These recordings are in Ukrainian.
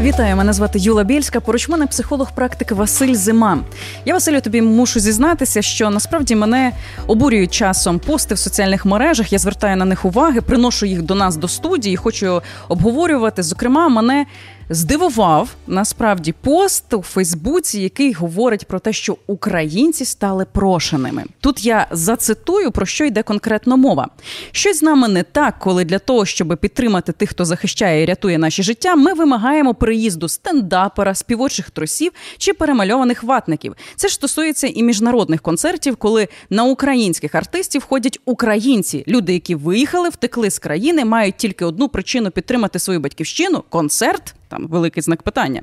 Вітаю, мене звати Юла Бєльська. Поруч мене психолог практики Василь Зима. Я Василю тобі мушу зізнатися, що насправді мене обурюють часом пости в соціальних мережах. Я звертаю на них уваги, приношу їх до нас до студії, хочу обговорювати. Зокрема, мене здивував насправді пост у Фейсбуці, який говорить про те, що українці стали прошеними. Тут я зацитую про що йде конкретно мова. Щось з нами не так, коли для того, щоб підтримати тих, хто захищає і рятує наші життя, ми вимагаємо приїзду стендапера, співочих тросів чи перемальованих ватників. Це ж стосується і міжнародних концертів, коли на українських артистів ходять українці, люди, які виїхали, втекли з країни, мають тільки одну причину підтримати свою батьківщину концерт там великий знак питання.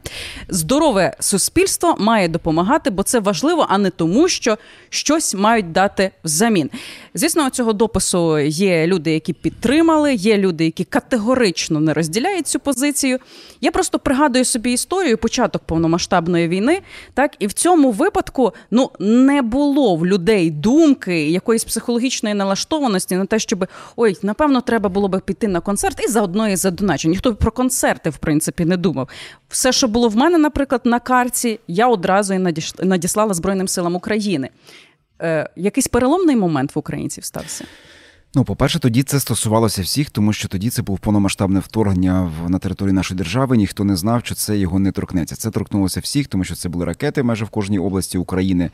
Здорове суспільство має допомагати, бо це важливо, а не тому, що щось мають дати взамін. Звісно, у цього допису є люди, які підтримали, є люди, які категорично не розділяють цю позицію. Я просто пригадую собі історію початок повномасштабної війни. Так і в цьому випадку ну не було в людей думки якоїсь психологічної налаштованості на те, щоб ой, напевно, треба було би піти на концерт і заодно і задоначення. Ніхто про концерти, в принципі, не думав. Все, що було в мене, наприклад, на карті, я одразу і надіслала Збройним силам України. Е, Якийсь переломний момент в українців стався. Ну, по-перше, тоді це стосувалося всіх, тому що тоді це був повномасштабне вторгнення в на території нашої держави. Ніхто не знав, що це його не торкнеться. Це торкнулося всіх, тому що це були ракети майже в кожній області України.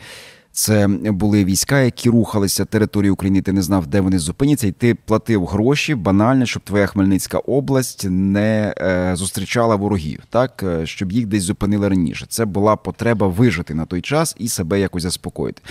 Це були війська, які рухалися територією України. Ти не знав, де вони зупиняться, і ти платив гроші банально, щоб твоя Хмельницька область не е, зустрічала ворогів, так е, щоб їх десь зупинили раніше. Це була потреба вижити на той час і себе якось заспокоїти.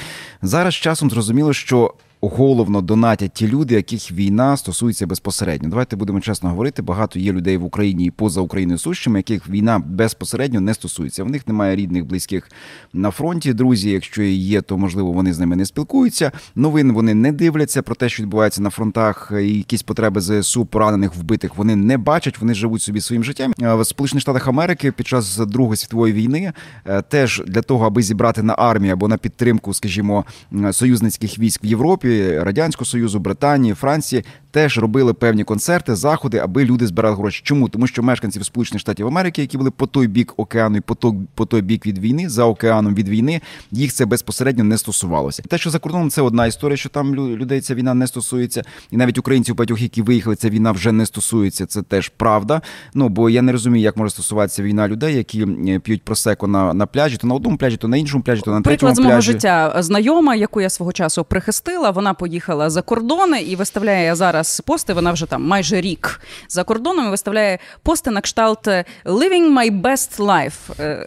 Зараз часом зрозуміло, що головно донатять ті люди, яких війна стосується безпосередньо. Давайте будемо чесно говорити. Багато є людей в Україні і поза Україною сущими, яких війна безпосередньо не стосується. В них немає рідних, близьких на фронті. Друзі, якщо є, то можливо вони з ними не спілкуються. Новин вони не дивляться про те, що відбувається на фронтах, і якісь потреби ЗСУ поранених вбитих. Вони не бачать, вони живуть собі своїм життям. В Сполучених Штатах Америки під час Другої світової війни е, теж для того, аби зібрати на армію або на підтримку, скажімо, союзницьких військ в Європі. Європі, Радянського Союзу, Британії, Франції теж робили певні концерти, заходи, аби люди збирали гроші. Чому? Тому що мешканців Сполучених Штатів Америки, які були по той бік океану і по той, по той бік від війни, за океаном від війни, їх це безпосередньо не стосувалося. Те, що за кордоном, це одна історія, що там людей ця війна не стосується, і навіть українців багатьох, які виїхали, ця війна вже не стосується. Це теж правда. Ну бо я не розумію, як може стосуватися війна людей, які п'ють просеко на на пляжі, то на одному пляжі, то на іншому пляжі, то на третьому Приклад з мого життя знайома, яку я свого часу прихистила. Вона поїхала за кордони і виставляє зараз пости. Вона вже там майже рік за кордоном і виставляє пости на кшталт «Living my best life». Е,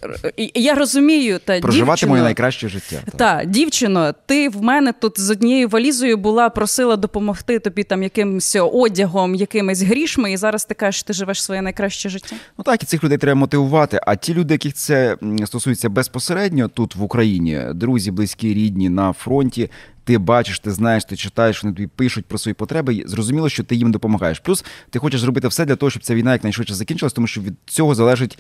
я розумію, та проживати дівчино, моє найкраще життя. Так. Та дівчино, ти в мене тут з однією валізою була, просила допомогти тобі там якимось одягом, якимись грішми, і зараз ти кажеш, ти живеш своє найкраще життя. Ну так і цих людей треба мотивувати. А ті люди, яких це стосується безпосередньо тут в Україні, друзі, близькі, рідні на фронті ти бачиш, ти знаєш, ти читаєш, вони тобі пишуть про свої потреби. Зрозуміло, що ти їм допомагаєш. Плюс ти хочеш зробити все для того, щоб ця війна якнайшвидше закінчилась, тому що від цього залежить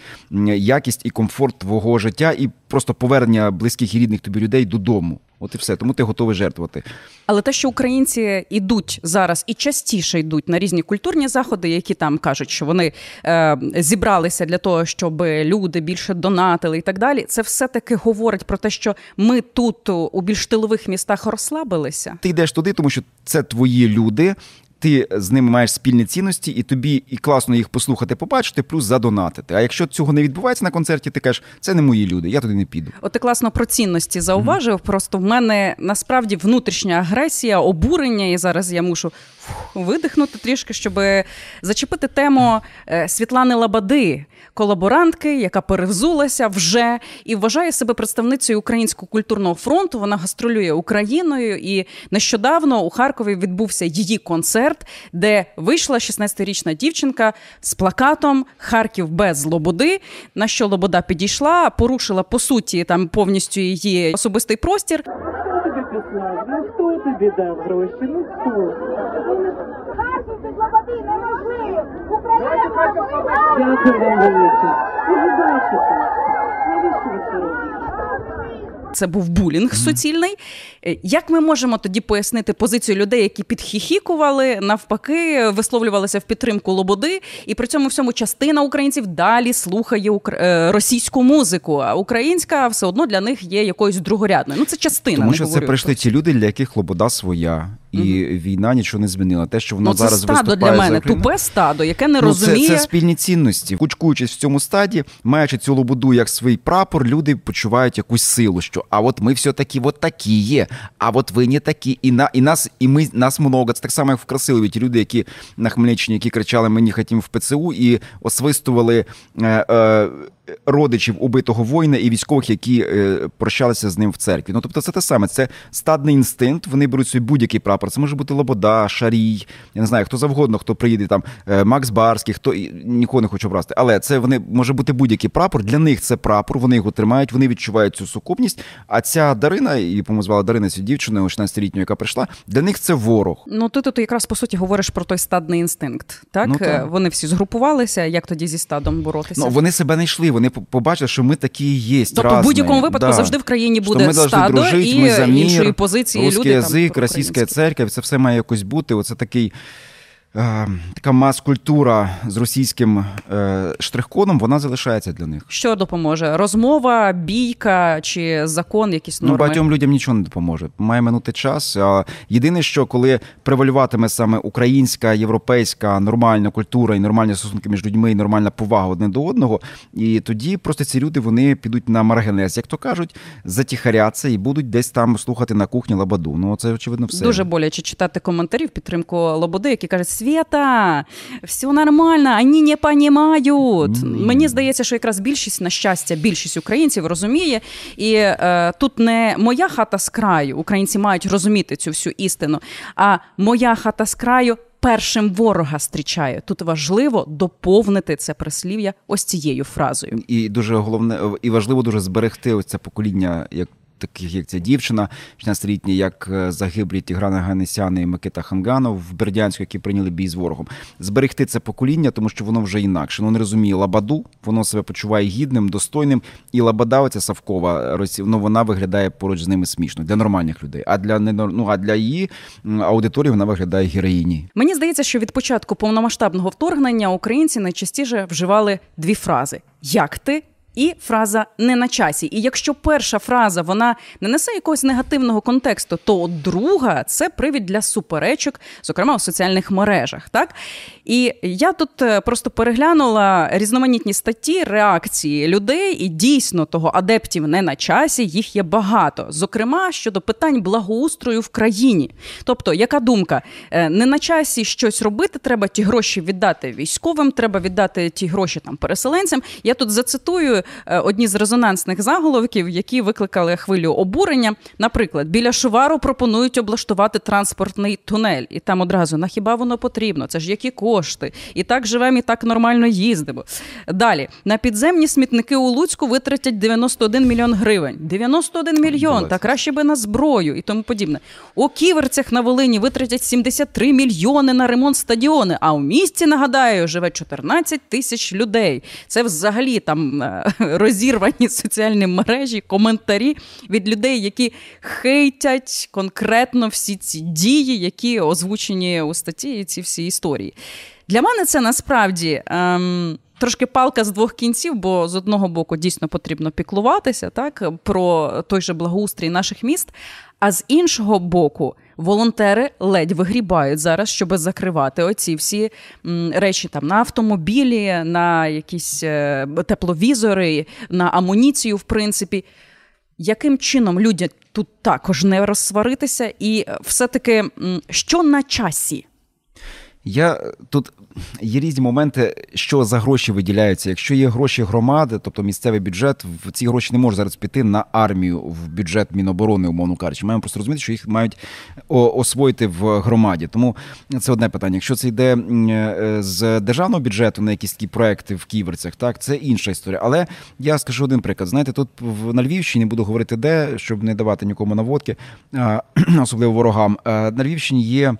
якість і комфорт твого життя, і просто повернення близьких і рідних тобі людей додому. От і все, тому ти готовий жертвувати. Але те, що українці йдуть зараз і частіше йдуть на різні культурні заходи, які там кажуть, що вони е, зібралися для того, щоб люди більше донатили і так далі, це все таки говорить про те, що ми тут у більш тилових містах розслабилися. Ти йдеш туди, тому що це твої люди ти з ними маєш спільні цінності, і тобі і класно їх послухати, побачити, плюс задонатити. А якщо цього не відбувається на концерті, ти кажеш, це не мої люди, я туди не піду. От ти класно про цінності зауважив. Mm-hmm. Просто в мене насправді внутрішня агресія, обурення, і зараз я мушу видихнути трішки, щоб зачепити тему е, Світлани Лабади, колаборантки, яка перевзулася вже і вважає себе представницею Українського культурного фронту. Вона гастролює Україною, і нещодавно у Харкові відбувся її концерт, де вийшла 16-річна дівчинка з плакатом Харків без Лободи. На що Лобода підійшла, порушила по суті там повністю її особистий простір. Хто тобі дав гроші? Ну хто? Харків без Лободи неможливо! Україна Дякую вам велике. Ви бачите, навіщо Навіщо ви це робите? Це був булінг суцільний. Е, Як ми можемо тоді пояснити позицію людей, які підхіхікували, навпаки, висловлювалися в підтримку Лободи, і при цьому всьому частина українців далі слухає укр- е, російську музику, а українська все одно для них є якоюсь другорядною. Ну це частина. Тому не говорю, це прийшли ті люди, для яких лобода своя, і війна нічого не змінила. Те, що воно Ну, це зараз стадо виступає для за мене, Україну- тупе стадо, яке не Ну, розуміє. Це, це спільні цінності. Кучкуючись в цьому стаді, маючи цю лободу як свій прапор, люди почувають якусь силу. Що а от ми все таки от такі є. А от ви не такі, і на і нас, і ми нас много. Це так само, як в Красилові. Ті люди, які на Хмельниччині, які кричали Ми не хотімо в ПЦУ і освистували. Е, е, Родичів убитого воїна і військових, які е, прощалися з ним в церкві. Ну тобто, це те саме. Це стадний інстинкт. Вони беруть собі будь-який прапор. Це може бути Лобода, Шарій, я не знаю, хто завгодно, хто приїде там, е, Макс Барський, хто нікого не хочу обрати. Але це вони може бути будь-який прапор. Для них це прапор, вони його тримають, вони відчувають цю сукупність. А ця Дарина, її по-моєму, звала Дарина, цю дівчину 16-літню, яка прийшла, для них це ворог. Ну, ти тут якраз по суті говориш про той стадний інстинкт. Так? Ну, вони всі згрупувалися. Як тоді зі стадом боротися? Ну вони себе не йшли. Вони по- побачили, що ми такі є. Тобто, в будь-якому випадку завжди в країні буде ми стадо дружить, і ми за мир, іншої позиції русський люди там язик, проукраїнські. Російська це все має якось бути. Оце такий. Е, Така мас-культура з російським е, штрих-кодом, вона залишається для них. Що допоможе? Розмова, бійка чи закон, якісь Ну, багатьом людям нічого не допоможе. Має минути час. Єдине, що коли превалюватиме саме українська, європейська нормальна культура і нормальні стосунки між людьми, і нормальна повага одне до одного, і тоді просто ці люди вони підуть на маргенез, як то кажуть, затіхаряться і будуть десь там слухати на кухні лабаду. Ну це очевидно все. Дуже боляче читати коментарі в підтримку Лободи, які кажуть: Свята, все нормально, вони не понімають. Ні. Мені здається, що якраз більшість, на щастя, більшість українців розуміє. І е, тут не моя хата з краю, українці мають розуміти цю всю істину, а моя хата з краю. Першим ворога зустрічає. Тут важливо доповнити це прислів'я ось цією фразою. І дуже головне і важливо дуже зберегти ось це покоління, як таких як ця дівчина, 16-літня, як е, загиблі Тіграна Ганесян і Микита Ханганов в Бердянську, які прийняли бій з ворогом. Зберегти це покоління, тому що воно вже інакше. Воно не розуміє лабаду, воно себе почуває гідним, достойним. І лабада, оця Савкова, ну, вона виглядає поруч з ними смішно для нормальних людей. А для ну, а для її аудиторії вона виглядає героїні. Мені здається, що від початку повномасштабного вторгнення українці найчастіше вживали дві фрази: як ти? І фраза не на часі. І якщо перша фраза вона не несе якогось негативного контексту, то друга це привід для суперечок, зокрема у соціальних мережах. Так і я тут е, просто переглянула різноманітні статті, реакції людей, і дійсно того адептів не на часі, їх є багато. Зокрема, щодо питань благоустрою в країні. Тобто, яка думка? Е, Не на часі щось робити, треба ті гроші віддати військовим, треба віддати ті гроші там переселенцям. Я тут зацитую е, одні з резонансних заголовків, які викликали хвилю обурення. Наприклад, біля Шувару пропонують облаштувати транспортний тунель, і там одразу на хіба воно потрібно? Це ж які кошти? І так живемо, і так нормально їздимо. Далі на підземні смітники у Луцьку витратять 91 мільйон гривень. 91 мільйон, та краще би на зброю і тому подібне. У ківерцях на Волині витратять 73 мільйони на ремонт стадіони. А у місті нагадаю живе 14 тисяч людей. Це взагалі там е, розірвані соціальні мережі, коментарі від людей, які хейтять конкретно всі ці дії, які озвучені у статті, і ці всі історії. Для мене це насправді. Ем, Трошки палка з двох кінців, бо з одного боку дійсно потрібно піклуватися так про той же благоустрій наших міст. А з іншого боку, волонтери ледь вигрібають зараз, щоб закривати оці всі речі там на автомобілі, на якісь е, тепловізори, на амуніцію, в принципі. Яким чином людям тут також не розсваритися, і е, все-таки що на часі? Я е, тут є різні моменти, що за гроші виділяються. Якщо є гроші громади, тобто місцевий бюджет, в ці гроші не може зараз піти на армію в бюджет Міноборони, умовно кажучи. Маємо просто розуміти, що їх мають освоїти в громаді. Тому це одне питання. Якщо це йде е, з державного бюджету на якісь такі проекти в ківерцях, так це інша історія. Але я скажу один приклад. Знаєте, тут на Львівщині буду говорити де, щоб не давати нікому наводки, особливо ворогам. На Львівщині є е,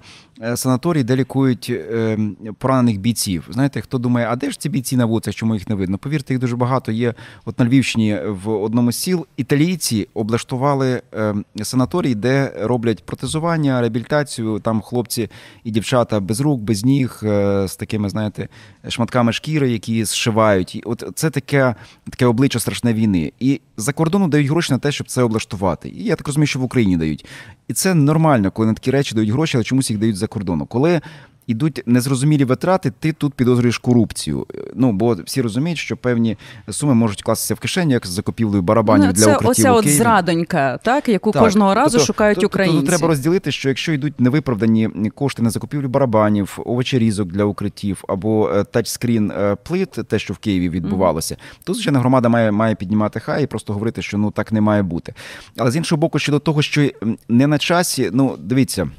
санаторій, де лікують е, поранених бійців. Знаєте, хто думає, а де ж ці бійці на вулицях, чому їх не видно? Повірте, їх дуже багато є. От на Львівщині в одному з сіл італійці облаштували е, санаторій, де роблять протезування, реабілітацію. Там хлопці і дівчата без рук, без ніг, е, з такими, знаєте, шматками шкіри, які зшивають. І от це таке, таке обличчя страшне війни. І за кордону дають гроші на те, щоб це облаштувати. І я так розумію, що в Україні дають. І це нормально, коли на такі речі дають гроші, але чомусь їх дають за кордону. Коли ідуть незрозумілі витрати, ти тут підозрюєш корупцію. Ну бо всі розуміють, що певні суми можуть кластися в кишені, як з закупівлею барабанів ну, для це укриттів оця у от зрадонька, так яку Так, кожного разу тобто- шукають тобто- українці. Тобто треба розділити, що якщо йдуть невиправдані кошти на закупівлю барабанів, овочерізок для укриттів або е, тачскрін е, плит, те, що в Києві відбувалося, то звичайно громада має, має піднімати хай і просто говорити, що ну так не має бути. Але з іншого боку, щодо того, що не на часі, ну дивіться.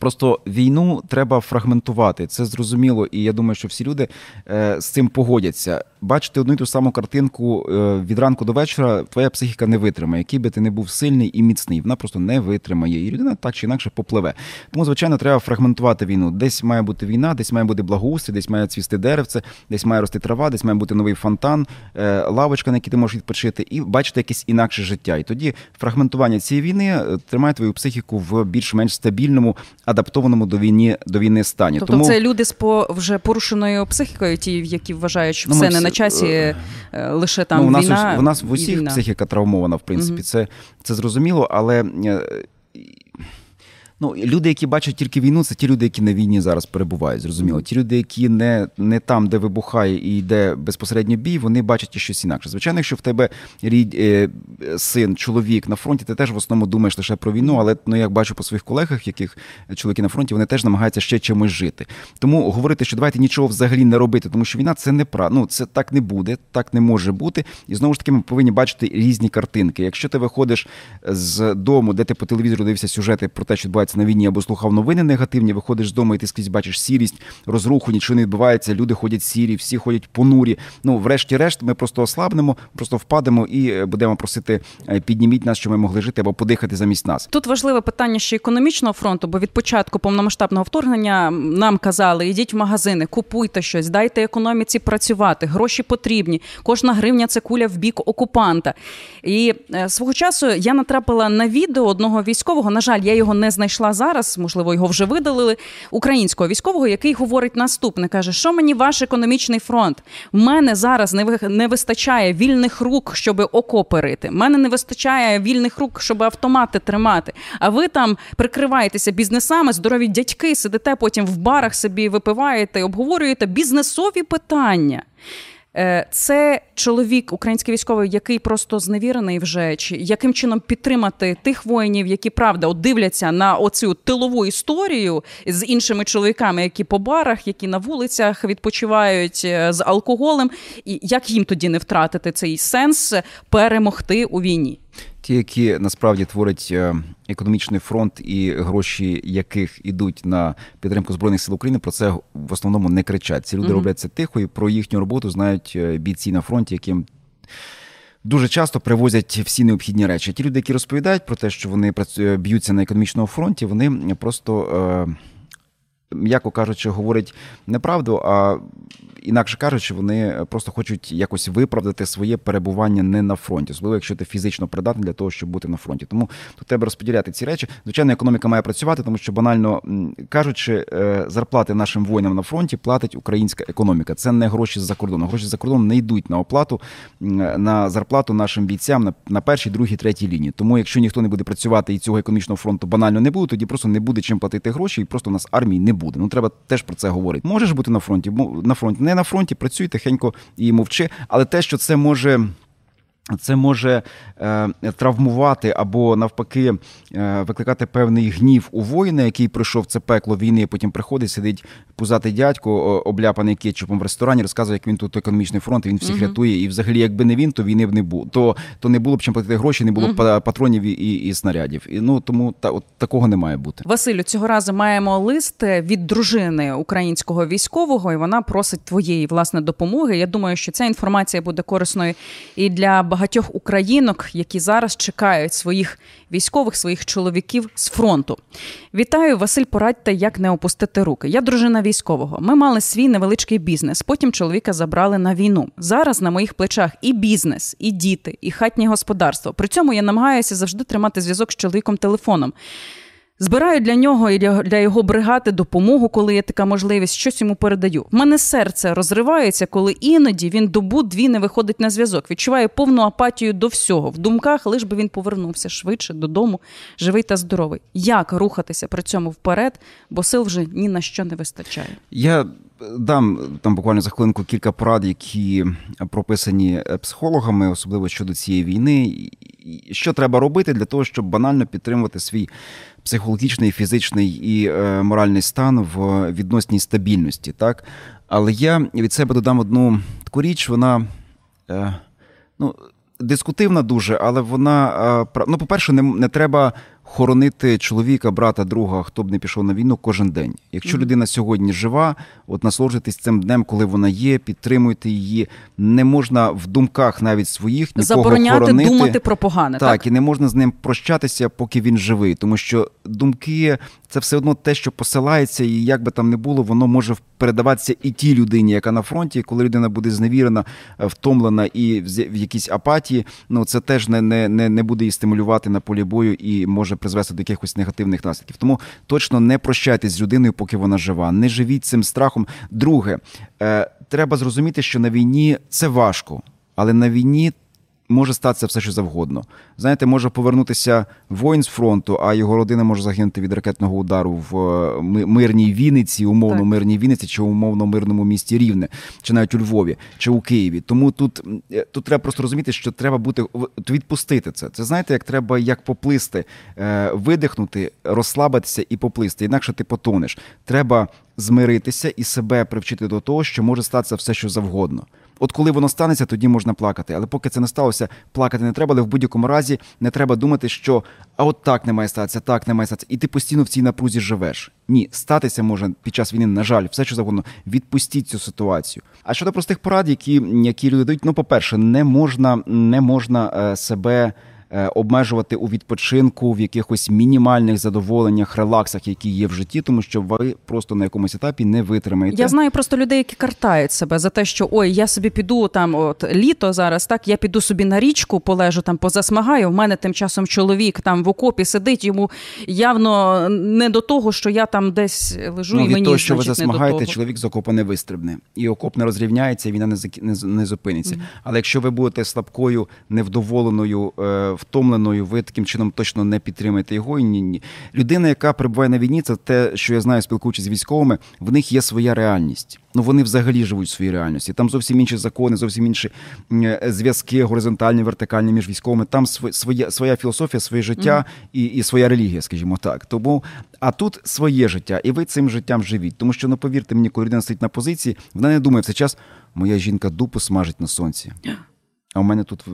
Просто війну треба фрагментувати. Це зрозуміло, і я думаю, що всі люди е, з цим погодяться. Бачити одну і ту саму картинку е, від ранку до вечора, твоя психіка не витримає. Який би ти не був сильний і міцний, вона просто не витримає. І людина так чи інакше попливе. Тому, звичайно, треба фрагментувати війну. Десь має бути війна, десь має бути благоустрій, десь має цвісти деревце, десь має рости трава, десь має бути новий фонтан, е, лавочка, на якій ти можеш відпочити, і бачити якесь інакше життя. І тоді фрагментування цієї війни е, тримає твою психіку в більш-менш стабільному, адаптованому до війни до війни стані. Тобто Тому це люди з по вже порушеною психікою, ті, які вважають, що Ну, все не на часі, е, е, лише там ну, у нас війна. у нас в і усіх війна. психіка травмована, в принципі, угу. це, це зрозуміло, але. Ну, люди, які бачать тільки війну, це ті люди, які на війні зараз перебувають. Зрозуміло. Ті люди, які не, не там, де вибухає і йде безпосередньо бій, вони бачать і щось інакше. Звичайно, якщо в тебе рід, е, син, чоловік на фронті, ти теж в основному думаєш лише про війну, але ну як бачу по своїх колегах, яких чоловіки на фронті, вони теж намагаються ще чимось жити. Тому говорити, що давайте нічого взагалі не робити, тому що війна це не пра... ну, це так не буде, так не може бути. І знову ж таки, ми повинні бачити різні картинки. Якщо ти виходиш з дому, де ти по телевізору дивився сюжети про те, що відбувається на війні, або слухав новини негативні, виходиш з дому, і ти скрізь бачиш сірість, розруху, нічого не відбувається. Люди ходять сірі, всі ходять понурі. Ну, врешті-решт, ми просто ослабнемо, просто впадемо і е, будемо просити е, підніміть нас, щоб ми могли жити або подихати замість нас. Тут важливе питання ще економічного фронту, бо від початку повномасштабного вторгнення нам казали: ідіть в магазини, купуйте щось, дайте економіці працювати, гроші потрібні. Кожна гривня це куля в бік окупанта. І е, свого часу я натрапила на відео одного військового. На жаль, я його не знайшла зараз. Можливо, його вже видалили. Українського військового, який говорить наступне: каже, що мені ваш економічний фронт? В мене зараз не не вистачає вільних рук, щоб окопи рити. В мене не вистачає вільних рук, щоб автомати тримати. А ви там прикриваєтеся бізнесами, здорові дядьки, сидите потім в барах собі випиваєте, обговорюєте бізнесові питання. Е, Це чоловік, український військовий, який просто зневірений вже, чи яким чином підтримати тих воїнів, які правда от дивляться на оцю тилову історію з іншими чоловіками, які по барах, які на вулицях відпочивають е, з алкоголем, і як їм тоді не втратити цей сенс перемогти у війні? Ті, які насправді творять е, економічний фронт і гроші яких ідуть на підтримку збройних сил України, про це в основному не кричать. Ці люди Мгм. роблять це тихо і про їхню роботу знають е, бійці на фронті, яким. Дуже часто привозять всі необхідні речі. Ті люди, які розповідають про те, що вони працю- б'ються на економічному фронті, вони просто, е, м'яко кажучи, говорять неправду, а інакше кажучи, вони просто хочуть якось виправдати своє перебування не на фронті, особливо якщо ти фізично придатний для того, щоб бути на фронті. Тому тут треба розподіляти ці речі. Звичайно, економіка має працювати, тому що банально кажучи, е, зарплати нашим воїнам на фронті платить українська економіка. Це не гроші з-за кордону. Гроші з-за кордону не йдуть на оплату на зарплату нашим бійцям на першій, другій, третій лінії. Тому, якщо ніхто не буде працювати і цього економічного фронту банально не буде, тоді просто не буде чим платити гроші, і просто у нас армії не буде. Ну треба теж про це говорити. Можеш бути на фронті, на фронті, не на фронті, працюй тихенько і мовчи. Але те, що це може. Це може е, травмувати або навпаки е, викликати певний гнів у воїна, який пройшов це пекло війни, потім приходить, сидить пузатий дядько, обляпаний кетчупом в ресторані, розказує, як він тут економічний фронт, він всіх Мгм. рятує. І взагалі, якби не він, то війни б не було. То, то не було б чим платити гроші, не було б па- патронів і, і, і снарядів. І, ну тому та от такого не має бути. Василю, цього разу маємо лист від дружини українського військового, і вона просить твоєї власне допомоги. Я думаю, що ця інформація буде корисною і для багатьох українок, які зараз чекають своїх військових, своїх чоловіків з фронту. Вітаю, Василь. Порадьте, як не опустити руки. Я дружина військового. Ми мали свій невеличкий бізнес. Потім чоловіка забрали на війну. Зараз на моїх плечах і бізнес, і діти, і хатнє господарство. При цьому я намагаюся завжди тримати зв'язок з чоловіком телефоном. Збираю для нього і для його бригади допомогу, коли є така можливість, щось йому передаю. В мене серце розривається, коли іноді він добу-дві не виходить на зв'язок. Відчуваю повну апатію до всього. В думках лиш би він повернувся швидше додому, живий та здоровий. Як рухатися при цьому вперед, бо сил вже ні на що не вистачає. Я дам там буквально за хвилинку кілька порад, які прописані психологами, особливо щодо цієї війни. Що треба робити для того, щоб банально підтримувати свій психологічний, фізичний і е, моральний стан в відносній стабільності. Так? Але я від себе додам одну таку річ, вона е, ну, дискутивна дуже, але вона, е, ну, по-перше, не, не треба хоронити чоловіка, брата, друга, хто б не пішов на війну кожен день. Якщо mm-hmm. людина сьогодні жива, от насолоджуйтесь цим днем, коли вона є, підтримуйте її. Не можна в думках навіть своїх нікого Забороняти хоронити. думати про погане. Так, так, і не можна з ним прощатися, поки він живий, тому що думки це все одно те, що посилається, і як би там не було, воно може передаватися і тій людині, яка на фронті, коли людина буде зневірена, е, втомлена і в якійсь апатії, ну це теж не не, не, не буде її стимулювати на полі бою і може призвести до якихось негативних наслідків. Тому точно не прощайтесь з людиною, поки вона жива. Не живіть цим страхом. Друге, е, треба зрозуміти, що на війні це важко, але на війні може статися все, що завгодно. Знаєте, може повернутися воїн з фронту, а його родина може загинути від ракетного удару в е, мирній Вінниці, умовно так. мирній Вінниці, чи умовно мирному місті Рівне, чи навіть у Львові, чи у Києві. Тому тут е, тут треба просто розуміти, що треба бути відпустити це. Це знаєте, як треба як поплисти, е, видихнути, розслабитися і поплисти. Інакше ти потонеш. Треба змиритися і себе привчити до того, що може статися все, що завгодно. От коли воно станеться, тоді можна плакати. Але поки це не сталося, плакати не треба. Але в будь-якому разі не треба думати, що а от так не має статися, так не має статися. І ти постійно в цій напрузі живеш. Ні, статися може під час війни, на жаль, все що завгодно. Відпустіть цю ситуацію. А щодо простих порад, які які люди дають, ну по перше, не можна, не можна е, себе. Е, обмежувати у відпочинку в якихось мінімальних задоволеннях, релаксах, які є в житті, тому що ви просто на якомусь етапі не витримаєте. Я знаю просто людей, які картають себе за те, що ой, я собі піду там, от літо зараз, так я піду собі на річку, полежу там, позасмагаю. В мене тим часом чоловік там в окопі сидить. Йому явно не до того, що я там десь лежу ну, і мені того, що значить, ви засмагаєте, не до того. чоловік з окопа не вистрибне, і окоп не розрівняється, і війна не не, не зупиниться. Mm-hmm. Але якщо ви будете слабкою, невдоволеною. Е, втомленою, ви таким чином точно не підтримаєте його. І ні, ні. Людина, яка перебуває на війні, це те, що я знаю, спілкуючись з військовими, в них є своя реальність. Ну вони взагалі живуть в своїй реальності. Там зовсім інші закони, зовсім інші зв'язки, горизонтальні, вертикальні між військовими. Там своя своя філософія, своє життя mm. і і своя релігія, скажімо так. Тому а тут своє життя, і ви цим життям живіть. Тому що ну повірте мені, коли людина стоїть на позиції, вона не думає в цей час. Моя жінка дупу смажить на сонці. А у мене тут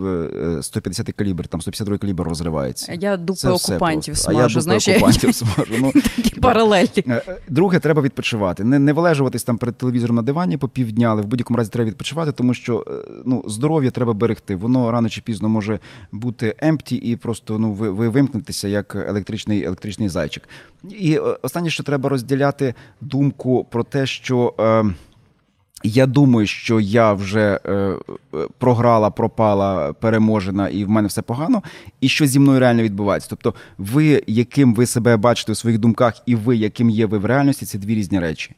150 калібр, там 152 калібр розривається. Я дупи окупантів смажу. А я дупи знаєш, окупантів смажу. Ну, Такі паралелі. Е, е, друге, треба відпочивати. Не не вилежуватись там перед телевізором на дивані по півдня, але в будь-якому разі треба відпочивати, тому що е, ну, здоров'я треба берегти. Воно рано чи пізно може бути емпті і просто ну, ви ви вимкнетеся як електричний електричний зайчик. І останнє, що треба розділяти думку про те, що. Е, я думаю, що я вже е, е, програла, пропала, переможена, і в мене все погано. І що зі мною реально відбувається. Тобто, ви, яким ви себе бачите у своїх думках, і ви, яким є ви в реальності, це дві різні речі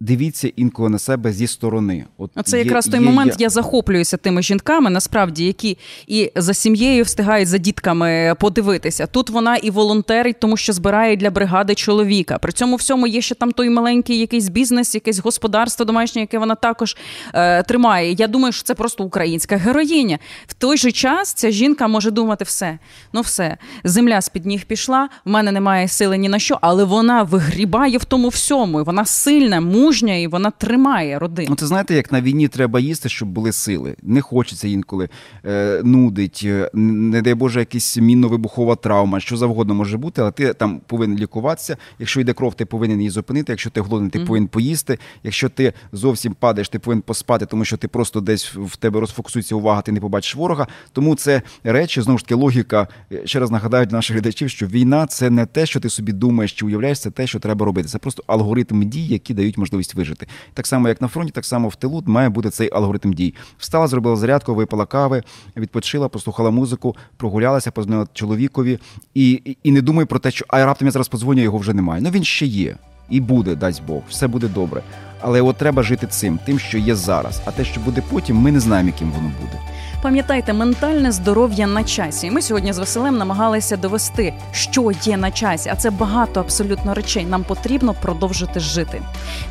дивіться інколи на себе зі сторони. От Оце є, якраз той є, момент. Є... Я захоплююся тими жінками, насправді, які і за сім'єю встигають за дітками подивитися. Тут вона і волонтерить, тому що збирає для бригади чоловіка. При цьому всьому є ще там той маленький якийсь бізнес, якесь господарство домашнє, яке вона також е, тримає. Я думаю, що це просто українська героїня. В той же час ця жінка може думати все. Ну, все, земля з під ніг пішла, в мене немає сили ні на що, але вона вигрібає в тому всьому. Вона сильна, мужня, і вона тримає родину. Ну, це знаєте, як на війні треба їсти, щоб були сили. Не хочеться інколи е, нудить, е, не дай Боже, якась мінно-вибухова травма, що завгодно може бути, але ти там повинен лікуватися. Якщо йде кров, ти повинен її зупинити. Якщо ти голодний, ти повинен поїсти. Якщо ти зовсім падаєш, ти повинен поспати, тому що ти просто десь в тебе розфокусується увага, ти не побачиш ворога. Тому це речі, знову ж таки, логіка. Е, Ще раз нагадаю для наших глядачів, що війна це не те, що ти собі думаєш чи уявляєш, це те, що треба робити. Це просто алгоритм дій, які дають можливість вижити. Так само, як на фронті, так само в тилу має бути цей алгоритм дій. Встала, зробила зарядку, випила кави, відпочила, послухала музику, прогулялася, позвонила чоловікові і, і, не думай про те, що а раптом я зараз подзвоню, його вже немає. Ну він ще є. І буде, дасть Бог, все буде добре. Але от треба жити цим, тим, що є зараз. А те, що буде потім, ми не знаємо, яким воно буде. Пам'ятайте, ментальне здоров'я на часі. Ми сьогодні з Василем намагалися довести, що є на часі, а це багато абсолютно речей. Нам потрібно продовжити жити.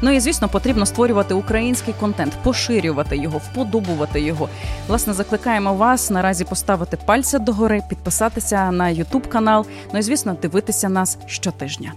Ну і звісно, потрібно створювати український контент, поширювати його, вподобувати його. Власне, закликаємо вас наразі поставити пальця догори, підписатися на Ютуб канал. Ну і звісно, дивитися нас щотижня.